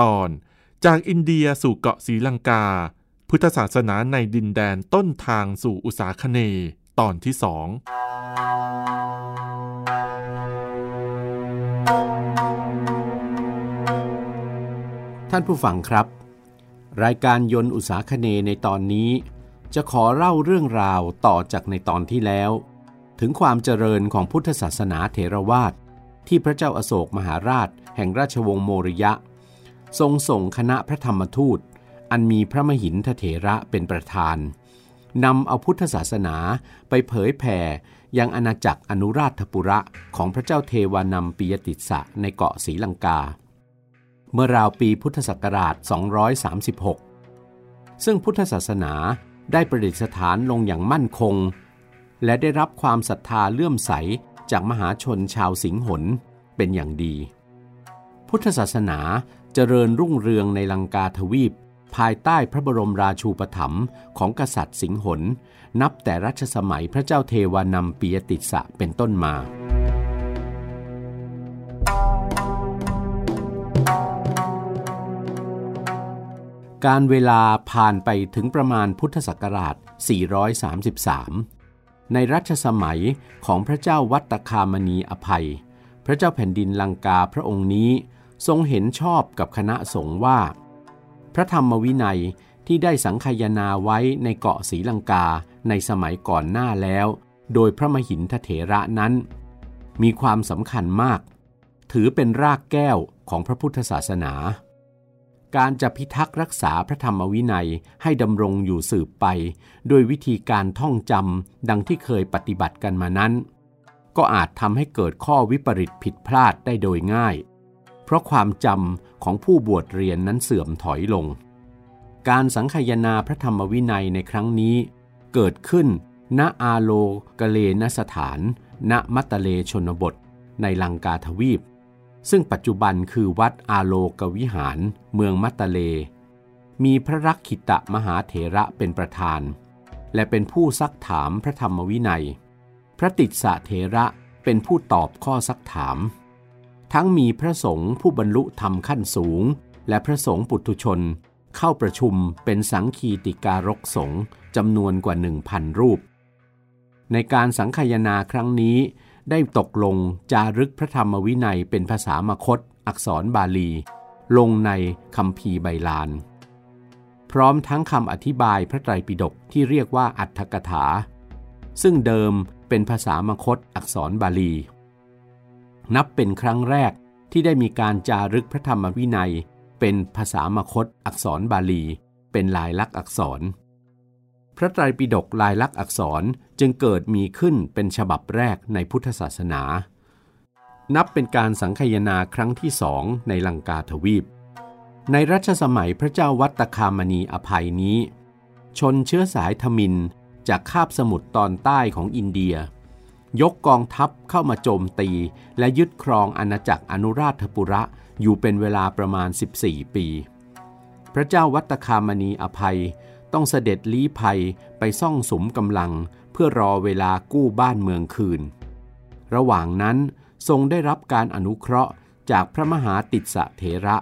ตอน จากอินเดียสู่เกาะศรีลังกา พุทธศาสนาในดินแดนต้นทางสู่อุตสาคเนตอนที่สองท่านผู้ฟังครับ รายการยนต์อุตสาคเนในตอนนี้ จะขอเล่าเรื่องราวต่อจากในตอนที่แล้ว ถึงความเจริญของพุทธศาสนาเถรวาทที่พระเจ้าอาโศกมหาราชแห่งราชวงศ์โมริยะ ทรงส่งคณะพระธรรมทูต อันมีพระมหินทเถระเป็นประธานนำเอาพุทธศาสนาไปเผยแผ่ ยังอาณาจักรอนุราชปุระของพระเจ้าเทวานัมปิยติสะในเกาะศรีลังกา เมื่อราวปีพุทธศักราช 236 ซึ่งพุทธศาสนาได้ประดิษฐานลงอย่างมั่นคง และได้รับความศรัทธาเลื่อมใสจากมหาชนชาวสิงหนเป็นอย่างดี พุทธศาสนา เจริญรุ่งเรืองในลังกาทวีป ภายใต้พระบรมราชูปถัมภ์ของกษัตริย์สิงหน นับแต่รัชสมัยพระเจ้าเทวานัมปียติสะเป็นต้นมาการเวลาผ่านไปถึงประมาณพุทธศักราช 433 ในรัชสมัยของพระเจ้าวัตตคามณีอภัย พระเจ้าแผ่นดินลังกาพระองค์นี้ ทรงเห็นชอบกับคณะสงฆ์ว่า พระธรรมวินัยที่ได้สังคายนาไว้ในเกาะศรีลังกาในสมัยก่อนหน้าแล้ว โดยพระมหินทเถระนั้น มีความสำคัญมาก ถือเป็นรากแก้วของพระพุทธศาสนา การจะพิทักษ์รักษาพระธรรมวินัยให้ดำรงอยู่สืบไปด้วยวิธีการท่องจำดังที่เคยปฏิบัติกันมานั้น ก็อาจทำให้เกิดข้อวิปริตผิดพลาดได้โดยง่าย เพราะความจำของผู้บวชเรียนนั้นเสื่อมถอยลง การสังคายนาพระธรรมวินัยในครั้งนี้ เกิดขึ้น ณอาโลกเลนสถาน ณมัตตเลชนบท ในลังกาทวีป ซึ่งปัจจุบันคือวัดอาโลกวิหาร เมืองมัตเล มีพระรักขิตะมหาเถระเป็นประธาน และเป็นผู้ซักถามพระธรรมวินัย พระติสสะเถระเป็นผู้ตอบข้อซักถาม ทั้งมีพระสงฆ์ผู้บรรลุธรรมขั้นสูง และพระสงฆ์ปุถุชน เข้าประชุมเป็นสังคีติการกสงฆ์จำนวนกว่าหนึ่งพันรูป ในการสังคายนาครั้งนี้ ได้ตกลงจารึกพระธรรมวินัยเป็นภาษามคต อักษรบาลี ลงในคำพีร์ใบลาน พร้อมทั้งคำอธิบายพระไตรปิฎกที่เรียกว่าอัตถกถา ซึ่งเดิมเป็นภาษามคตอักษรบาลี นับเป็นครั้งแรกที่ได้มีการจารึกพระธรรมวินัย เป็นภาษามคตอักษรบาลี เป็นลายลักษณ์อักษร พระไตรปิฎกลายลักษณ์อักษรจึงเกิดมีขึ้นเป็นฉบับแรกในพุทธศาสนา นับเป็นการสังคายนาครั้งที่สองในลังกาทวีป ในรัชสมัยพระเจ้าวัตตคามณีอภัยนี้ ชนเชื้อสายทมินจากคาบสมุทรตอนใต้ของอินเดีย ยกกองทัพเข้ามาโจมตี และยึดครองอาณาจักรอนุราชปุระ อยู่เป็นเวลาประมาณ 14 ปี พระเจ้าวัตคามณีอภัย ต้องเสด็จลี้ภัยไปซ่องสมกำลัง เพื่อรอเวลากู้บ้านเมืองคืน ระหว่างนั้นทรงได้รับการอนุเคราะห์จากพระมหาติสะเถระ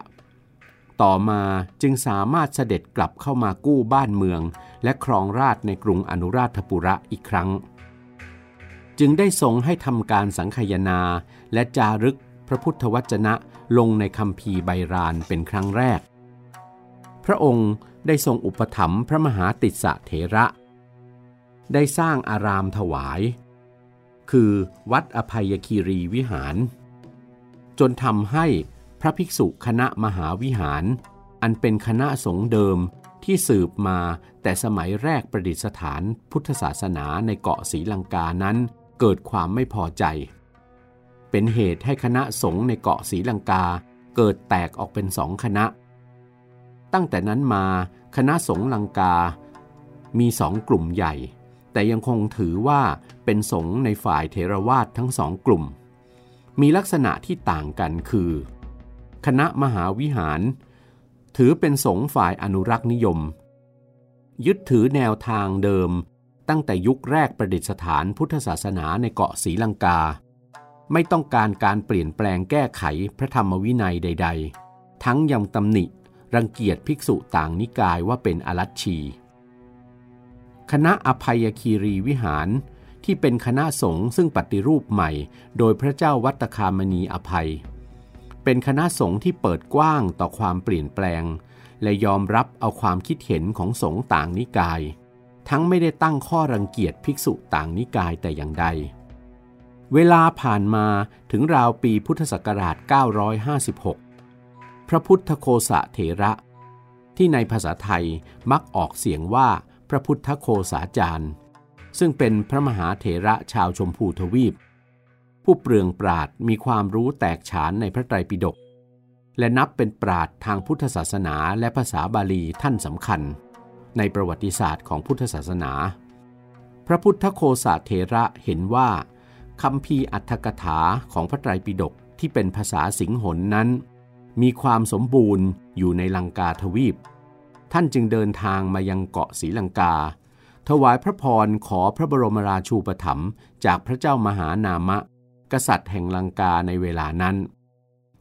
ต่อมาจึงสามารถเสด็จกลับเข้ามากู้บ้านเมือง และครองราชในกรุงอนุราชปุระอีกครั้ง จึงได้ทรงให้ทำการสังคายนา และจารึกพระพุทธวจนะลงในคำพีร์ใบรานเป็นครั้งแรก พระองค์ได้ทรงอุปถัมภ์พระมหาติสสะเถระ ได้สร้างอารามถวาย คือวัดอภัยคีรีวิหาร จนทำให้พระภิกษุคณะมหาวิหาร อันเป็นคณะสงฆ์เดิมที่สืบมาแต่สมัยแรกประดิษฐานพุทธศาสนาในเกาะศรีลังกานั้น เกิดความไม่พอใจ เป็นเหตุให้คณะสงฆ์ในเกาะศรีลังกาเกิดแตกออกเป็นสองคณะ ตั้งแต่นั้นมาคณะสงฆ์ลังกา มีสองกลุ่มใหญ่ แต่ยังคงถือว่าเป็นสงฆ์ในฝ่ายเทรวาสทั้งสองกลุ่ม มีลักษณะที่ต่างกันคือ คณะมหาวิหาร ถือเป็นสงฆ์ฝ่ายอนุรักษ์นิยม ยึดถือแนวทางเดิม ตั้งแต่ยุคแรกประดิษฐานพุทธศาสนาในเกาะศรีลังกา ไม่ต้องการการเปลี่ยนแปลงแก้ไขพระธรรมวินัยใด ๆ ทั้งยังตำหนิรังเกียจภิกษุต่างนิกายว่าเป็นอรัชชี คณะอภัยคีรีวิหารที่เป็นคณะสงฆ์ซึ่งปฏิรูปใหม่ โดยพระเจ้าวัตคามณีอภัย เป็นคณะสงฆ์ที่เปิดกว้างต่อความเปลี่ยนแปลง และยอมรับเอาความคิดเห็นของสงฆ์ต่างนิกาย ทั้งไม่ได้ตั้งข้อรังเกียจภิกษุต่างนิกายแต่อย่างใด เวลาผ่านมาถึงราวปีพุทธศักราช 956 พระพุทธโคสะเถระ ที่ในภาษาไทยมักออกเสียงว่าพระพุทธโคสาจารย์ ซึ่งเป็นพระมหาเถระชาวชมพูทวีป ผู้เปลืองปราดมีความรู้แตกฉานในพระไตรปิฎกและนับเป็นปราดทางพุทธศาสนาและภาษาบาลีท่านสำคัญ ในประวัติศาสตร์ของพุทธศาสนา พระพุทธโคสาเทระเห็นว่าคำพีอัตถกถาของพระไตรปิฎกที่เป็นภาษาสิงหนนั้น มีความสมบูรณ์อยู่ในลังกาทวีป ท่านจึงเดินทางมายังเกาะศรีลังกา ถวายพระพรขอพระบรมราชูปถัมภ์จากพระเจ้ามหานามะ กษัตริย์แห่งลังกาในเวลานั้น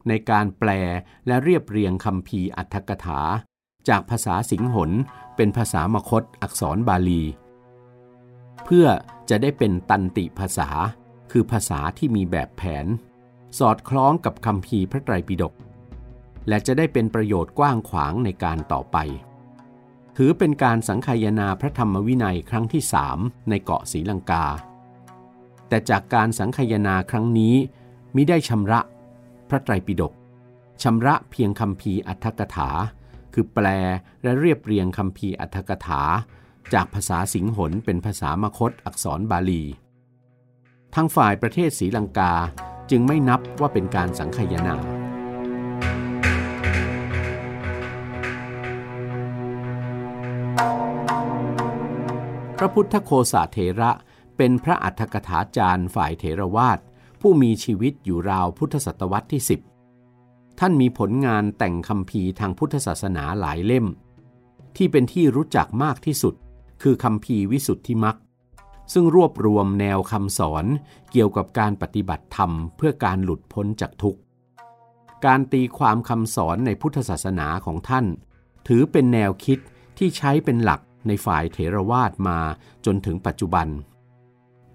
ในการแปลและเรียบเรียงคำพีอัตถกถา จากภาษาสิงหนเป็นภาษามคตอักษรบาลี เพื่อจะได้เป็นตันติภาษา คือภาษาที่มีแบบแผน สอดคล้องกับคำพีพระไตรปิฎกและจะได้เป็นประโยชน์กว้างขวางในการต่อไป ถือเป็นการสังคายนาพระธรรมวินัยครั้งที่สามในเกาะศรีลังกา แต่จากการสังคายนาครั้งนี้มิได้ชำระพระไตรปิฎกชำระเพียงคำพีอัตถกถา คือแปลและเรียบเรียงคำพีอัตถกถา จากภาษาสิงหนเป็นภาษามคตอักษรบาลี ทางฝ่ายประเทศศรีลังกาจึงไม่นับว่าเป็นการสังคยนาพระพุทธโคสาเถระเป็นพระอัฏฐกถาจารย์ฝ่ายเถรวาทผู้มีชีวิตอยู่ราวพุทธศตวรรษที่ 10 ท่านมีผลงานแต่งคำพีทางพุทธศาสนาหลายเล่ม ที่เป็นที่รู้จักมากที่สุด คือคำพีวิสุทธิมักซึ่งรวบรวมแนวคำสอนเกี่ยวกับการปฏิบัติธรรมเพื่อการหลุดพ้นจากทุกข์ การตีความคำสอนในพุทธศาสนาของท่าน ถือเป็นแนวคิดที่ใช้เป็นหลักในฝ่ายเถรวาทมาจนถึงปัจจุบัน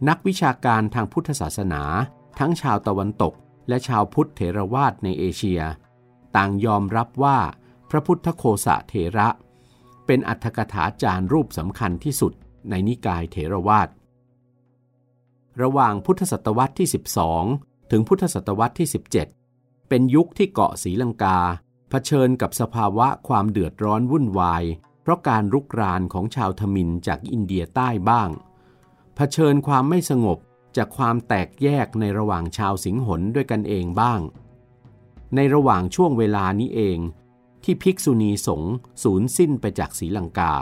นักวิชาการทางพุทธศาสนา ทั้งชาวตะวันตก และชาวพุทธเถรวาทในเอเชีย ต่างยอมรับว่าพระพุทธโคสะเถระ เป็นอัตถกถาจารย์รูปสำคัญที่สุดในนิกายเถรวาท ระหว่างพุทธศตวรรษที่ 12 ถึงพุทธศตวรรษที่ 17 เป็นยุคที่เกาะศรีลังกาเผชิญกับสภาวะความเดือดร้อนวุ่นวาย เพราะการรุกรานของชาวทมินจากอินเดียใต้บ้างเผชิญความไม่สงบ จากความแตกแยกในระหว่างชาวสิงหนด้วยกันเองบ้าง ในระหว่างช่วงเวลานี้เองที่ภิกษุณีสงฆ์สูญสิ้นไปจากศรีลังกา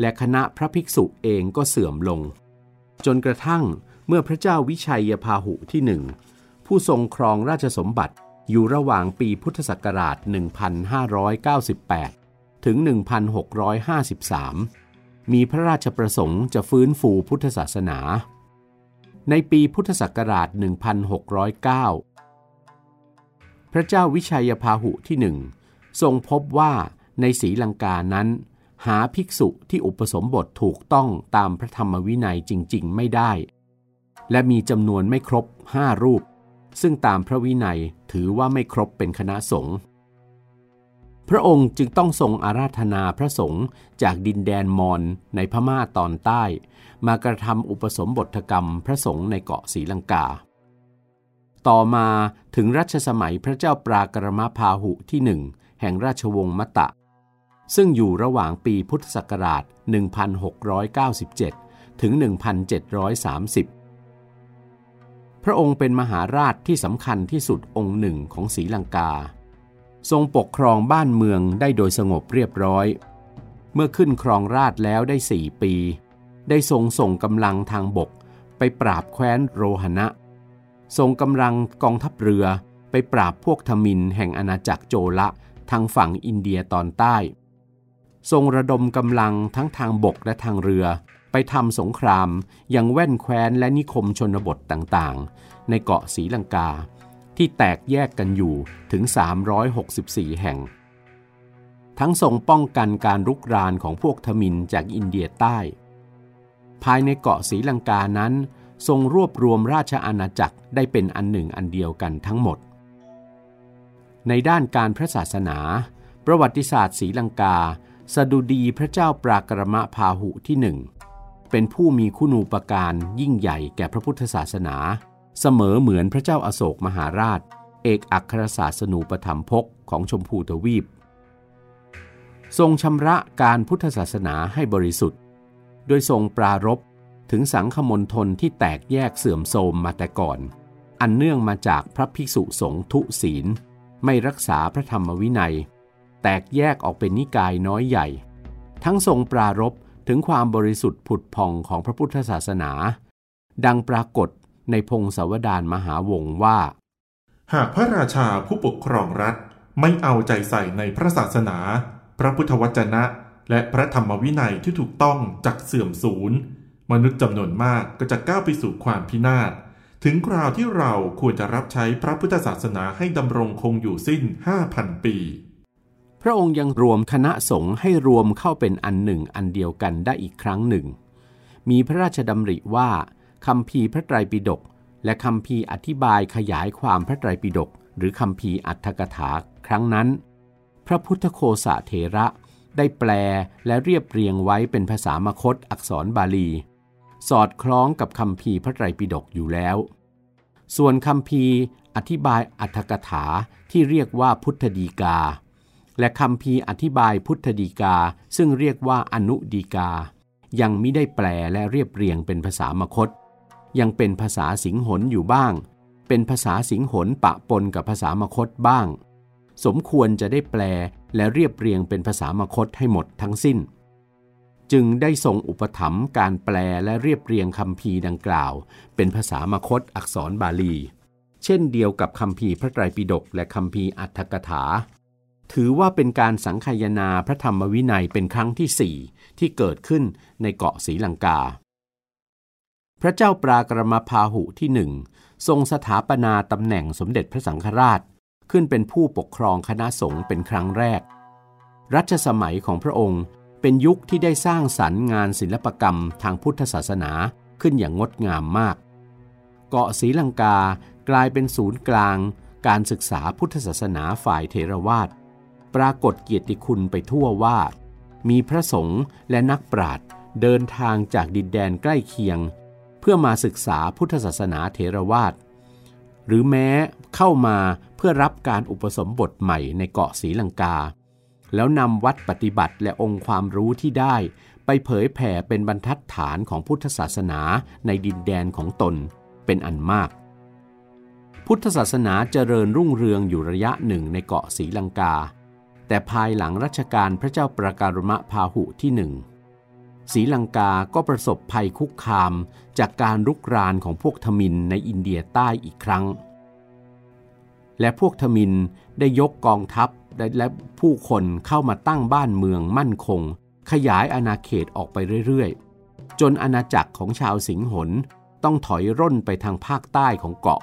และคณะพระภิกษุเองก็เสื่อมลง จนกระทั่งเมื่อพระเจ้าวิชัยพาหุที่หนึ่งผู้ทรงครองราชสมบัติอยู่ระหว่างปีพุทธศักราช 1598 ถึง 1653 มีพระราชประสงค์จะฟื้นฟูพุทธศาสนา ในปีพุทธศักราช 1609 พระเจ้าวิชัยพาหุที่หนึ่งทรงพบว่าในศรีลังกานั้น หาภิกษุที่อุปสมบทถูกต้องตามพระธรรมวินัยจริง ๆ ไม่ได้ และมีจำนวนไม่ครบห้ารูป ซึ่งตามพระวินัยถือว่าไม่ครบเป็นคณะสงฆ์พระองค์จึงต้องทรงอาราธนาพระสงฆ์จากดินแดนมอญในพม่าตอนใต้ มากระทำอุปสมบทกรรมพระสงฆ์ในเกาะศรีลังกา ต่อมาถึงรัชสมัยพระเจ้าปรากรมาพาหุที่หนึ่งแห่งราชวงศ์มตะ ซึ่งอยู่ระหว่างปีพุทธศักราช 1697 ถึง 1730 พระองค์เป็นมหาราชที่สำคัญที่สุดองค์หนึ่งของศรีลังกา ทรงปกครองบ้านเมืองได้โดยสงบเรียบร้อย เมื่อขึ้นครองราชแล้วได้สี่ปี ได้ทรงส่งกำลังทางบก ไปปราบแคว้นโรหณะส่งกำลังกองทัพเรือไปปราบพวกทมินแห่งอาณาจักรโจละทางฝั่งอินเดียตอนใต้ ทรงระดมกำลังทั้งทางบกและทางเรือ ไปทำสงครามยังแว่นแคว้นและนิคมชนบทต่างๆ ในเกาะสีลังกา ที่แตกแยกกันอยู่ถึง 364 แห่ง ทั้งทรงป้องกันการรุกรานของพวกทมินจากอินเดียใต้ ภายในเกาะสีลังกานั้น ทรงรวบรวมราชอาณาจักรได้เป็นอันหนึ่งอันเดียวกันทั้งหมด ในด้านการพระศาสนา ประวัติศาสตร์ศรีลังกา สดุดีพระเจ้าปรากรมะพาหุที่หนึ่งเป็นผู้มีคุณูปการยิ่งใหญ่แก่พระพุทธศาสนา เสมอเหมือนพระเจ้าอาโศกมหาราช เอกอัครศาสนูปธรรมพกของชมพูทวีป ทรงชำระการพุทธศาสนาให้บริสุทธิ์ โดยทรงปรารบถึงสังฆมณฑลที่แตกแยกเสื่อมโทรมมาแต่ก่อน อันเนื่องมาจากพระภิกษุสงฆ์ทุศีล ไม่รักษาพระธรรมวินัย แตกแยกออกเป็นนิกายน้อยใหญ่ ทั้งทรงปรารบถึงความบริสุทธิ์ผุดพองของพระพุทธศาสนา ดังปรากฏในพงศาวดารมหาวงว่า หากพระราชาผู้ปกครองรัฐไม่เอาใจใส่ในพระศาสนา พระพุทธวจนะ และพระธรรมวินัยที่ถูกต้องจักเสื่อมสูญ มนุษย์จำนวนมากก็จะก้าวไปสู่ความพินาศ ถึงคราวที่เราควรจะรับใช้พระพุทธศาสนาให้ดำรงคงอยู่สิ้น 5,000 ปี พระองค์ยังรวมคณะสงฆ์ให้รวมเข้าเป็นอันหนึ่งอันเดียวกันได้อีกครั้งหนึ่ง มีพระราชดำริว่าคำพีพระไตรปิฎกและคำพีอธิบายขยายความพระไตรปิฎกหรือคำพีอัตถกถาครั้งนั้น พระพุทธโคสะเถระ ได้แปลและเรียบเรียงไว้เป็นภาษามคตอักษรบาลี สอดคล้องกับคำพีพระไตรปิฎกอยู่แล้ว ส่วนคำพีอธิบายอัธกถาที่เรียกว่าพุทธดีกา และคำพีอธิบายพุทธดีกาซึ่งเรียกว่าอนุดีกา ยังไม่ได้แปลและเรียบเรียงเป็นภาษามคต ยังเป็นภาษาสิงหนอยู่บ้าง เป็นภาษาสิงหนปะปนกับภาษามคตบ้าง สมควรจะได้แปล และเรียบเรียงเป็นภาษามคตให้หมดทั้งสิ้น จึงได้ทรงอุปถัมภ์การแปลและเรียบเรียงคำพีดังกล่าว เป็นภาษามคตอักษรบาลี เช่นเดียวกับคำพีพระไตรปิฎกและคำพีอัตถกถา ถือว่าเป็นการสังคายนาพระธรรมวินัยเป็นครั้งที่สี่ที่เกิดขึ้นในเกาะศรีลังกา พระเจ้าปรากรมพาหุที่หนึ่งทรงสถาปนาตำแหน่งสมเด็จพระสังฆราช ขึ้นเป็นผู้ปกครองคณะสงฆ์เป็นครั้งแรก รัชสมัยของพระองค์เป็นยุคที่ได้สร้างสรรค์งานศิลปกรรมทางพุทธศาสนาขึ้นอย่างงดงามมาก เกาะศรีลังกากลายเป็นศูนย์กลาง การศึกษาพุทธศาสนาฝ่ายเทรวาสปรากฏเกียรติคุณไปทั่วว่า มีพระสงฆ์และนักปราชญ์เดินทางจากดินแดนใกล้เคียง เพื่อมาศึกษาพุทธศาสนาเทรวาส หรือแม้เข้ามาเพื่อรับการอุปสมบทใหม่ในเกาะศรีลังกา แล้วนำวัดปฏิบัติและองค์ความรู้ที่ได้ ไปเผยแผ่เป็นบรรทัดฐานของพุทธศาสนาในดินแดนของตนเป็นอันมาก พุทธศาสนาเจริญรุ่งเรืองอยู่ระยะหนึ่งในเกาะศรีลังกา แต่ภายหลังรัชกาลพระเจ้าประการมะพาหุที่หนึ่ง ศรีลังกาก็ประสบภัยคุกคามจากการรุกรานของพวกทมินในอินเดียใต้อีกครั้ง และพวกทมินได้ยกกองทัพและผู้คนเข้ามาตั้งบ้านเมืองมั่นคง ขยายอาณาเขตออกไปเรื่อยๆ จนอาณาจักรของชาวสิงหนต้องถอยร่นไปทางภาคใต้ของเกาะ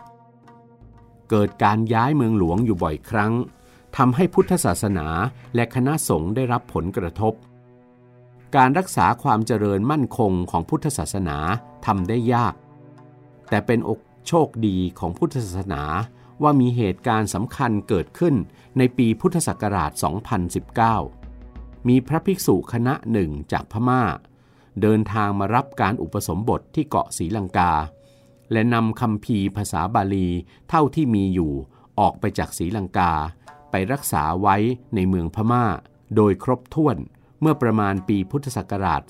เกิดการย้ายเมืองหลวงอยู่บ่อยครั้งทำให้พุทธศาสนาและคณะสงฆ์ได้รับผลกระทบ การรักษาความเจริญมั่นคงของพุทธศาสนาทำได้ยาก แต่เป็นอกโชคดีของพุทธศาสนาว่ามีเหตุการณ์สำคัญเกิดขึ้นในปีพุทธศักราช 2019 มีพระภิกษุคณะหนึ่งจากพมา่า เดินทางมารับการอุปสมบทที่เกาะศรีลังกา และนำคำพีภาษาบาลีเท่าที่มีอยู่ออกไปจากศรีลังกา ไปรักษาไว้ในเมืองพมา่า โดยครบถ้วน เมื่อประมาณปีพุทธศักราช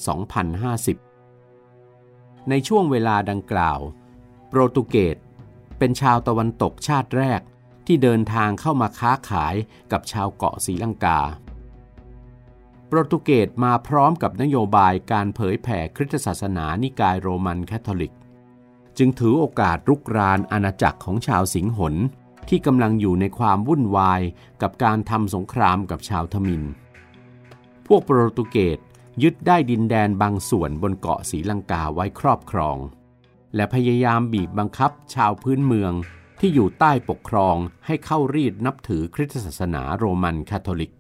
2050 ในช่วงเวลาดังกล่าว โปรตุเกสเป็นชาวตะวันตกชาติแรกที่เดินทางเข้ามาค้าขายกับชาวเกาะศรีลังกา โปรตุเกสมาพร้อมกับนโยบายการเผยแผ่คริสตศาสนานิกายโรมันแคทอลิก จึงถือโอกาสรุกรานอาณาจักรของชาวสิงหลที่กำลังอยู่ในความวุ่นวายกับการทำสงครามกับชาวทมิฬ พวกโปรตุเกสยึดได้ดินแดนบางส่วนบนเกาะศรีลังกาไว้ครอบครอง และพยายามบีบบังคับชาวพื้นเมืองที่อยู่ใต้ปกครองให้เข้ารีดนับถือคริสตศาสนาโรมันคาทอลิก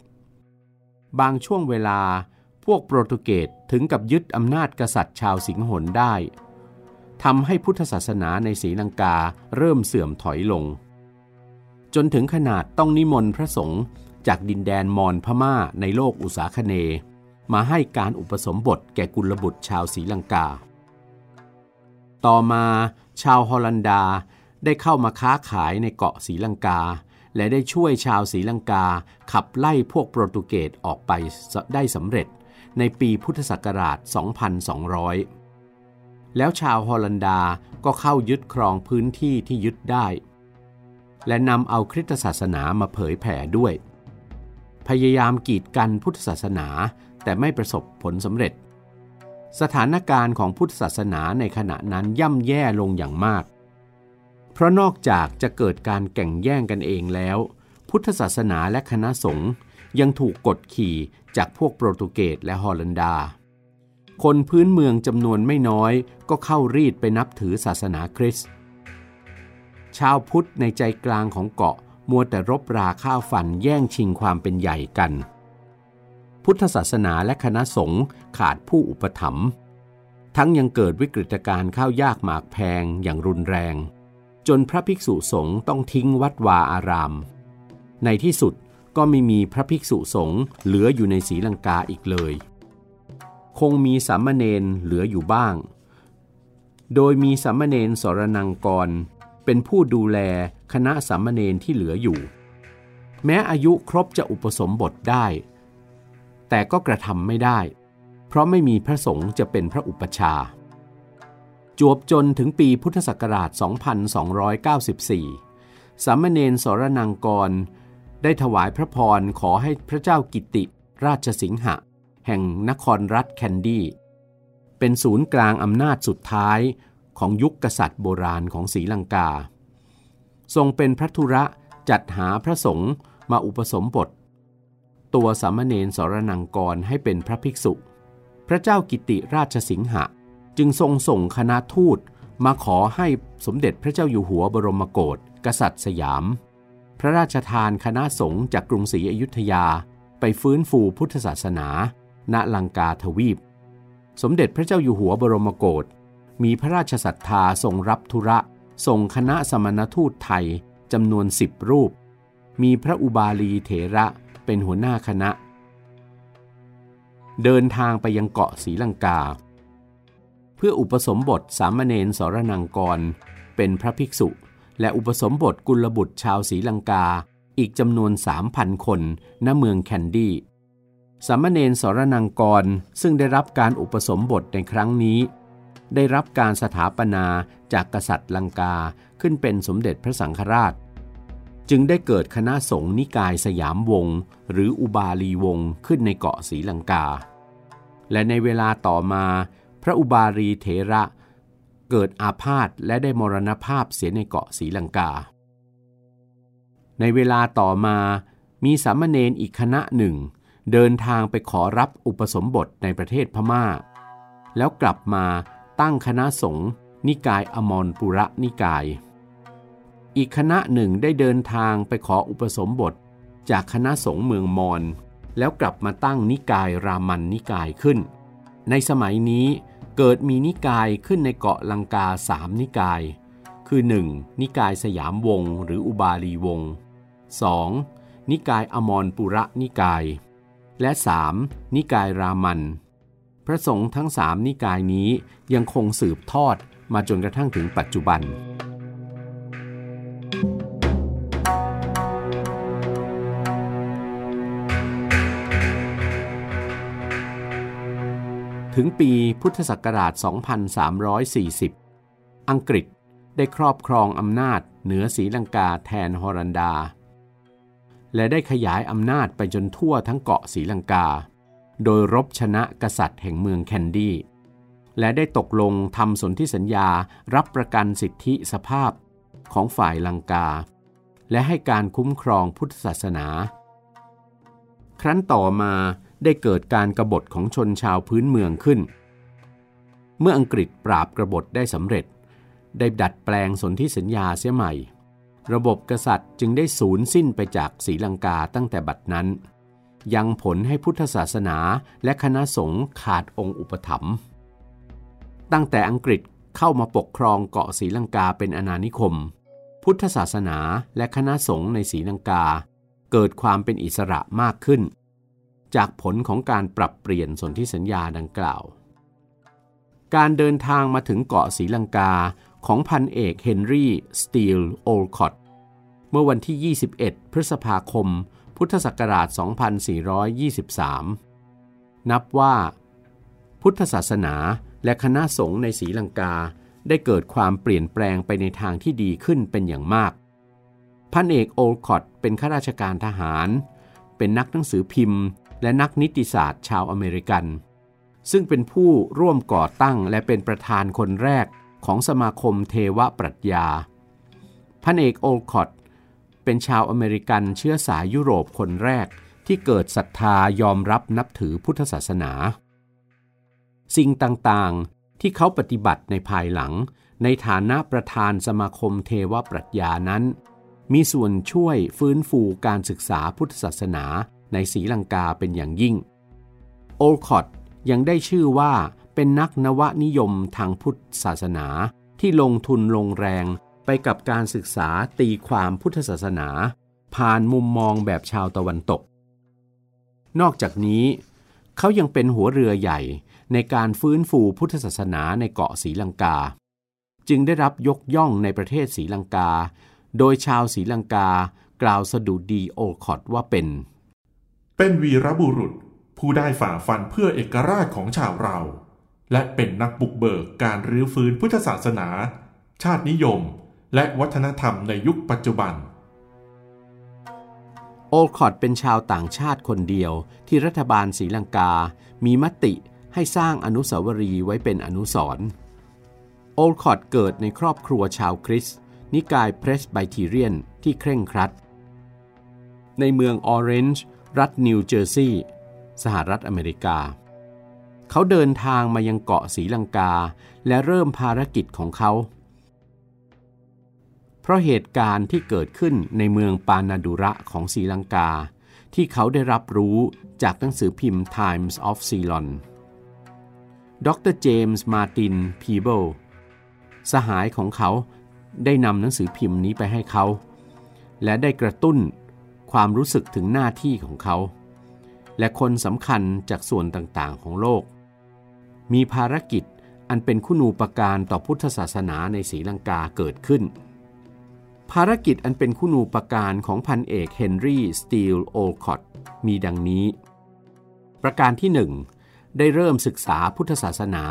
บางช่วงเวลาพวกโปรตุเกสถึงกับยึดอำนาจกษัตริย์ชาวสิงหนได้ทำให้พุทธศาสนาในศรีลังกาเริ่มเสื่อมถอยลง จนถึงขนาดต้องนิมนต์พระสงฆ์ จากดินแดนมอญพม่าในโลกอุษาคเน มาให้การอุปสมบทแก่กุลบุตรชาวศรีลังกา ต่อมาชาวฮอลันดาได้เข้ามาค้าขายในเกาะศรีลังกา และได้ช่วยชาวศรีลังกาขับไล่พวกโปรตุเกสออกไปได้สำเร็จในปีพุทธศักราช 2200 แล้วชาวฮอลันดาก็เข้ายึดครองพื้นที่ที่ยึดได้ และนำเอาคริสตศาสนามาเผยแผ่ด้วย พยายามกีดกันพุทธศาสนา แต่ไม่ประสบผลสำเร็จ สถานการณ์ของพุทธศาสนาในขณะนั้นย่ำแย่ลงอย่างมาก เพราะนอกจากจะเกิดการแข่งแย่งกันเองแล้ว พุทธศาสนาและคณะสงฆ์ยังถูกกดขี่จากพวกโปรตุเกสและฮอลันดา คนพื้นเมืองจำนวนไม่น้อยก็เข้ารีดไปนับถือศาสนาคริสต์ชาวพุทธในใจกลางของเกาะ มัวแต่รบราข้าวฟันแย่งชิงความเป็นใหญ่กัน พุทธศาสนาและคณะสงฆ์ขาดผู้อุปถัมภ์ทั้งยังเกิดวิกฤตการณ์ข้าวยากหมากแพงอย่างรุนแรง จนพระภิกษุสงฆ์ต้องทิ้งวัดวาอาราม ในที่สุดก็ไม่มีพระภิกษุสงฆ์เหลืออยู่ในศรีลังกาอีกเลย คงมีสามเณรเหลืออยู่บ้าง โดยมีสามเณรสรนังกร เป็นผู้ดูแล คณะสามเณรที่เหลืออยู่ แม้อายุครบจะอุปสมบทได้ แต่ก็กระทำไม่ได้ เพราะไม่มีพระสงฆ์จะเป็นพระอุปชา จวบจนถึงปีพุทธศักราช 2294 สามเณรสรนังกร ได้ถวายพระพรขอให้พระเจ้ากิติราชสิงหะ แห่งนครรัฐแคนดี้เป็นศูนย์กลางอำนาจสุดท้ายของยุคกษัตริย์โบราณของศรีลังกา ทรงเป็นพระธุระจัดหาพระสงฆ์มาอุปสมบท ตัวสามเณรสรนังกรให้เป็นพระภิกษุ พระเจ้ากิติราชสิงหะ จึงทรงส่งคณะทูตมาขอให้สมเด็จพระเจ้าอยู่หัวบรมโกศกษัตริย์สยาม พระราชทานคณะสงฆ์จากกรุงศรีอยุธยาไปฟื้นฟูพุทธศาสนา ณลังกาทวีป สมเด็จพระเจ้าอยู่หัวบรมโกศมีพระราชศรัทธาทรงรับธุระ ส่งคณะสมณทูตไทยจำนวนสิบรูป มีพระอุบาลีเถระเป็นหัวหน้าคณะ เดินทางไปยังเกาะศรีลังกา เพื่ออุปสมบทสามเณรสรนังกร เป็นพระภิกษุ และอุปสมบทกุลบุตรชาวศรีลังกาอีกจำนวนสามพันคนณเมืองแคนดี้สามเณรสรนังกรซึ่งได้รับการอุปสมบทในครั้งนี้ ได้รับการสถาปนาจากกษัตริย์ลังกาขึ้นเป็นสมเด็จพระสังฆราช จึงได้เกิดคณะสงฆ์นิกายสยามวงศ์หรืออุบาลีวงศ์ขึ้นในเกาะศรีลังกา และในเวลาต่อมา พระอุบารีเถระเกิดอาพาธและได้มรณภาพเสียในเกาะศรีลังกา ในเวลาต่อมามีสามเณรอีกคณะหนึ่ง เดินทางไปขอรับอุปสมบทในประเทศพมา่า แล้วกลับมา ตั้งคณะสงฆ์นิกายอมรปุระนิกาย อีกคณะหนึ่งได้เดินทางไปขออุปสมบทจากคณะสงฆ์เมืองมอญแล้วกลับมาตั้งนิกายรามันนิกายขึ้น ในสมัยนี้เกิดมีนิกายขึ้นในเกาะลังกาสามนิกาย คือ 1. นิกายสยามวงหรืออุบาลีวง 2. นิกายอมรปุระนิกาย และ 3. นิกายรามัน ระสงฆ์ทั้งสามนิกายนี้ยังคงสืบทอดมาจนกระทั่งถึงปัจจุบัน ถึงปีพุทธศักราช 2340 อังกฤษได้ครอบครองอำนาจเหนือศรีลังกาแทนฮอรันดา และได้ขยายอำนาจไปจนทั่วทั้งเกาะศรีลังกา โดยรบชนะกษัตริย์แห่งเมืองแคนดี้ และได้ตกลงทำสนธิสัญญารับประกันสิทธิสภาพของฝ่ายลังกา และให้การคุ้มครองพุทธศาสนา ครั้นต่อมาได้เกิดการกรบฏของชนชาวพื้นเมืองขึ้น เมื่ออังกฤษปราบกรบฏได้สำเร็จ ได้ดัดแปลงสนธิสัญญาเสียใหม่ ระบบกษัตริย์จึงได้สูญสิ้นไปจากศรีลังกาตั้งแต่บัดนั้น ยังผลให้พุทธศาสนาและคณะสงฆ์ขาดองค์อุปถัมภ์ตั้งแต่อังกฤษเข้ามาปกครองเกาะศรีลังกาเป็นอาณานิคม พุทธศาสนาและคณะสงฆ์ในศรีลังกา เกิดความเป็นอิสระมากขึ้น จากผลของการปรับเปลี่ยนสนธิสัญญาดังกล่าว การเดินทางมาถึงเกาะศรีลังกาของพันเอกเฮนรี่สตีลโอลคอตเมื่อวันที่ 21 พฤษภาคม พุทธศักราช 2423 นับว่า พุทธศาสนาและคณะสงฆ์ในศรีลังกาได้เกิดความเปลี่ยนแปลงไปในทางที่ดีขึ้นเป็นอย่างมาก พันเอกโอลคอตเป็นข้าราชการทหาร เป็นนักหนังสือพิมพ์ และนักนิติศาสตร์ชาวอเมริกัน ซึ่งเป็นผู้ร่วมก่อตั้งและเป็นประธานคนแรกของสมาคมเทวปรัชญา พันเอกโอลคอต เป็นชาวอเมริกันเชื้อสายยุโรปคนแรกที่เกิดศรัทธายอมรับนับถือพุทธศาสนา สิ่งต่างๆที่เขาปฏิบัติในภายหลัง ในฐานะประธานสมาคมเทวปรัชญานั้น มีส่วนช่วยฟื้นฟูการศึกษาพุทธศาสนาในศรีลังกาเป็นอย่างยิ่ง โอลคอตยังได้ชื่อว่าเป็นนักนวนิยมทางพุทธศาสนาที่ลงทุนลงแรง ไปกับการศึกษาตีความพุทธศาสนา ผ่านมุมมองแบบชาวตะวันตก นอกจากนี้ เขายังเป็นหัวเรือใหญ่ในการฟื้นฟูพุทธศาสนาในเกาะศรีลังกา จึงได้รับยกย่องในประเทศศรีลังกา โดยชาวศรีลังกากล่าวสดุดีโอคอดว่าเป็น เป็นวีรบุรุษผู้ได้ฝ่าฟันเพื่อเอกราชของชาวเรา และเป็นนักบุกเบิกการรื้อฟื้นพุทธศาสนา ชาตินิยม และวัฒนธรรมในยุคปัจจุบัน โอลคอดเป็นชาวต่างชาติคนเดียวที่รัฐบาลศรีลังกา มีมติให้สร้างอนุสาวรีย์ไว้เป็นอนุสรณ์โอลคอตเกิดในครอบครัวชาวคริสต์นิกายเพรสไบทีเรียนที่เคร่งครัด ในเมืองออเรนจ์รัฐนิวเจอร์ซีย์สหรัฐอเมริกา เขาเดินทางมายังเกาะศรีลังกา และเริ่มภารกิจของเขา เพราะเหตุการณ์ที่เกิดขึ้นในเมืองปานาดุระของศรีลังกา ที่เขาได้รับรู้จากหนังสือพิมพ์ Times of Ceylon ดรเจมส์มาตินพีเบิลสหายของเขาได้นำหนังสือพิมพ์นี้ไปให้เขา และได้กระตุ้นความรู้สึกถึงหน้าที่ของเขา และคนสำคัญจากส่วนต่างๆของโลก มีภารกิจอันเป็นคุณูปการต่อพุทธศาสนาในศรีลังกาเกิดขึ้น ภารกิจอันเป็นคุณูปการของพันเอกเฮนรี่สตีลโอลคอตมีดังนี้ ประการที่หนึ่งได้เริ่มศึกษาพุทธศาสนา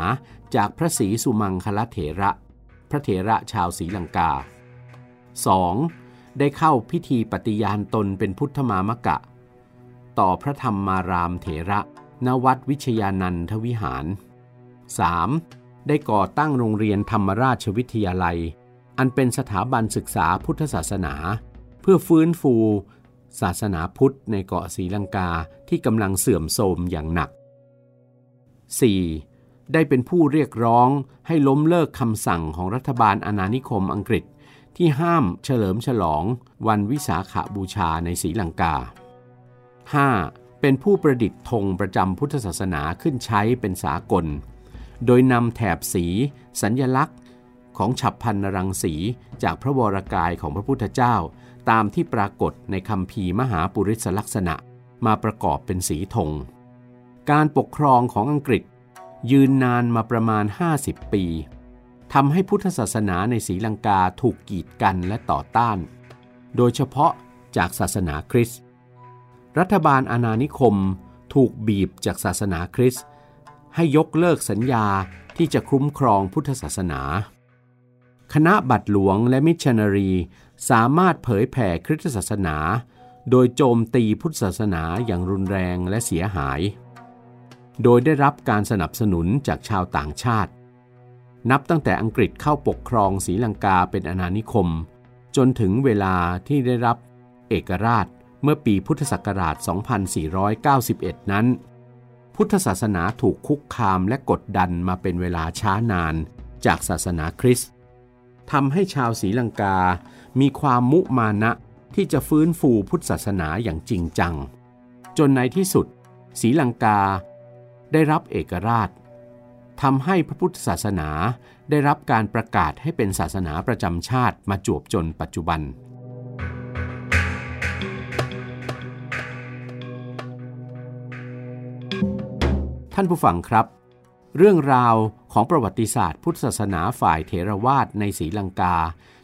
จากพระศรีสุมังคลเถระ พระเถระชาวศรีลังกา 2. ได้เข้าพิธีปฏิญาณตนเป็นพุทธมามกะ ต่อพระธรรมารามเถระนวัดวิชยานันทวิหาร 3. ได้ก่อตั้งโรงเรียนธรรมราชวิทยาลัย อันเป็นสถาบันศึกษาพุทธศาสนา เพื่อฟื้นฟู ศาสนาพุทธในเกาะศรีลังกาที่กำลังเสื่อมโทรมอย่างหนัก 4. ได้เป็นผู้เรียกร้องให้ล้มเลิกคำสั่งของรัฐบาลอาณานิคมอังกฤษ ที่ห้ามเฉลิมฉลองวันวิสาขาบูชาในศรีลังกา 5. เป็นผู้ประดิษฐ์ธงประจำพุทธศาสนาขึ้นใช้เป็นสากล โดยนำแถบสี สัญญลักษณ์ ของฉับพันนรังสีจากพระวรากายของพระพุทธเจ้า ตามที่ปรากฏในคำพีมหาปุริสลักษณะมาประกอบเป็นสีธง การปกครองของอังกฤษ ยืนนานมาประมาณ 50 ปีทำให้พุทธศาสนาในศรีลังกาถูกกีดกันและต่อต้าน โดยเฉพาะจากศาสนาคริสต์รัฐบาลอาณานิคมถูกบีบจากศาสนาคริสต์ให้ยกเลิกสัญญาที่จะคุ้มครองพุทธศาสนา คณะบัตรหลวงและมิชชันนารีสามารถเผยแผ่คริสตศาสนา โดยโจมตีพุทธศาสนาอย่างรุนแรงและเสียหาย โดยได้รับการสนับสนุนจากชาวต่างชาติ นับตั้งแต่อังกฤษเข้าปกครองศรีลังกาเป็นอาณานิคม จนถึงเวลาที่ได้รับเอกราชเมื่อปีพุทธศักราช 2491 นั้น พุทธศาสนาถูกคุกคามและกดดันมาเป็นเวลาช้านานจากศาสนาคริสต์ ทำให้ชาวศรีลังกา มีความมุมานะที่จะฟื้นฟูพุทธศาสนาอย่างจริงจัง จนในที่สุดศรีลังกาได้รับเอกราชทำให้พระพุทธศาสนาได้รับการประกาศให้เป็นศาสนาประจำชาติมาจวบจนปัจจุบัน ท่านผู้ฟังครับ เรื่องราว ของประวัติศาสตร์พุทธศาสนาฝ่ายเถรวาทในศรีลังกา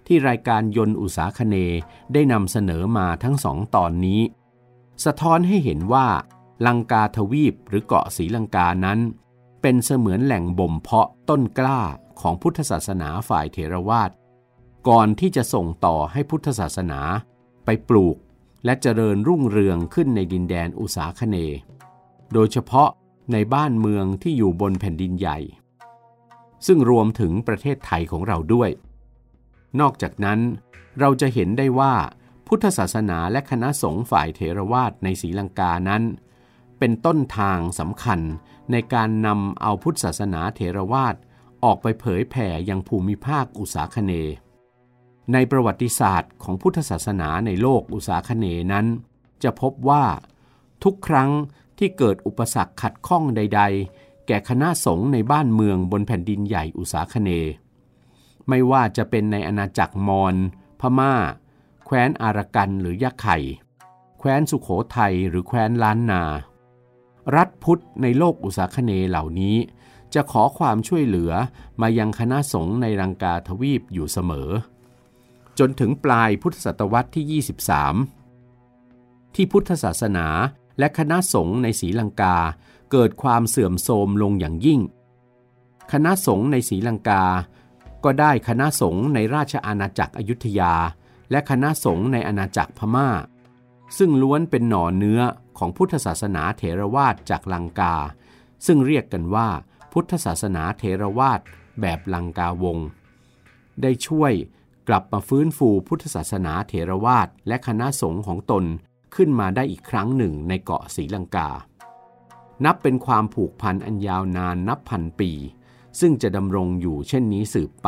ที่รายการยนต์อุตสาคเนได้นำเสนอมาทั้งสองตอนนี้ สะท้อนให้เห็นว่า ลังกาทวีปหรือเกาะศรีลังกานั้น เป็นเสมือนแหล่งบ่มเพาะต้นกล้าของพุทธศาสนาฝ่ายเถรวาทก่อนที่จะส่งต่อให้พุทธศาสนา ไปปลูกและเจริญรุ่งเรืองขึ้นในดินแดนอุสาคเน โดยเฉพาะในบ้านเมืองที่อยู่บนแผ่นดินใหญ่ ซึ่งรวมถึงประเทศไทยของเราด้วย นอกจากนั้น เราจะเห็นได้ว่า พุทธศาสนาและคณะสงฆ์ฝ่ายเถรวาทในศรีลังกานั้น เป็นต้นทางสำคัญในการนำเอาพุทธศาสนาเถรวาทออกไปเผยแผ่ยังภูมิภาคอุษาคเน ในประวัติศาสตร์ของพุทธศาสนาในโลกอุษาคเนนั้น จะพบว่า ทุกครั้งที่เกิดอุปสรรคขัดข้องใด ๆ แก่คณะสงฆ์ในบ้านเมืองบนแผ่นดินใหญ่อุษาคเน ไม่ว่าจะเป็นในอาณาจักรมอญพม่า แคว้นอารกันหรือยะไข่ แคว้นสุขโขทัยหรือแคว้นล้านนา รัฐพุทธในโลกอุษาคเนเหล่านี้ จะขอความช่วยเหลือมายังคณะสงฆ์ในรังกาทวีปอยู่เสมอ จนถึงปลายพุทธศตวรรษที่ 23 ที่พุทธศาสนาและคณะสงฆ์ในศรีลังกา เกิดความเสื่อมโทรมลงอย่างยิ่ง คณะสงฆ์ในศรีลังกา ก็ได้คณะสงฆ์ในราชอาณาจักรอยุธยา และคณะสงฆ์ในอาณาจักรพม่า ซึ่งล้วนเป็นหน่อเนื้อของพุทธศาสนาเถรวาทจากลังกา ซึ่งเรียกกันว่าพุทธศาสนาเถรวาทแบบลังกาวง ได้ช่วยกลับมาฟื้นฟูพุทธศาสนาเถรวาทและคณะสงฆ์ของตนขึ้นมาได้อีกครั้งหนึ่งในเกาะศรีลังกา นับเป็นความผูกพันอันยาวนานนับพันปี ซึ่งจะดำรงอยู่เช่นนี้สืบไป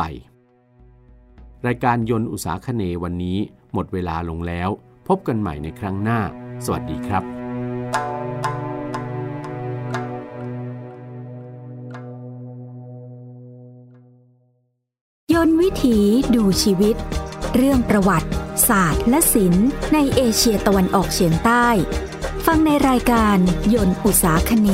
รายการยนต์อุตสาคเนวันนี้หมดเวลาลงแล้ว พบกันใหม่ในครั้งหน้า สวัสดีครับ ยนต์วิถีดูชีวิต เรื่องประวัติ ศาสตร์ และศิลป์ในเอเชียตะวันออกเฉียงใต้ ฟังในรายการยนต์อุตสาคเน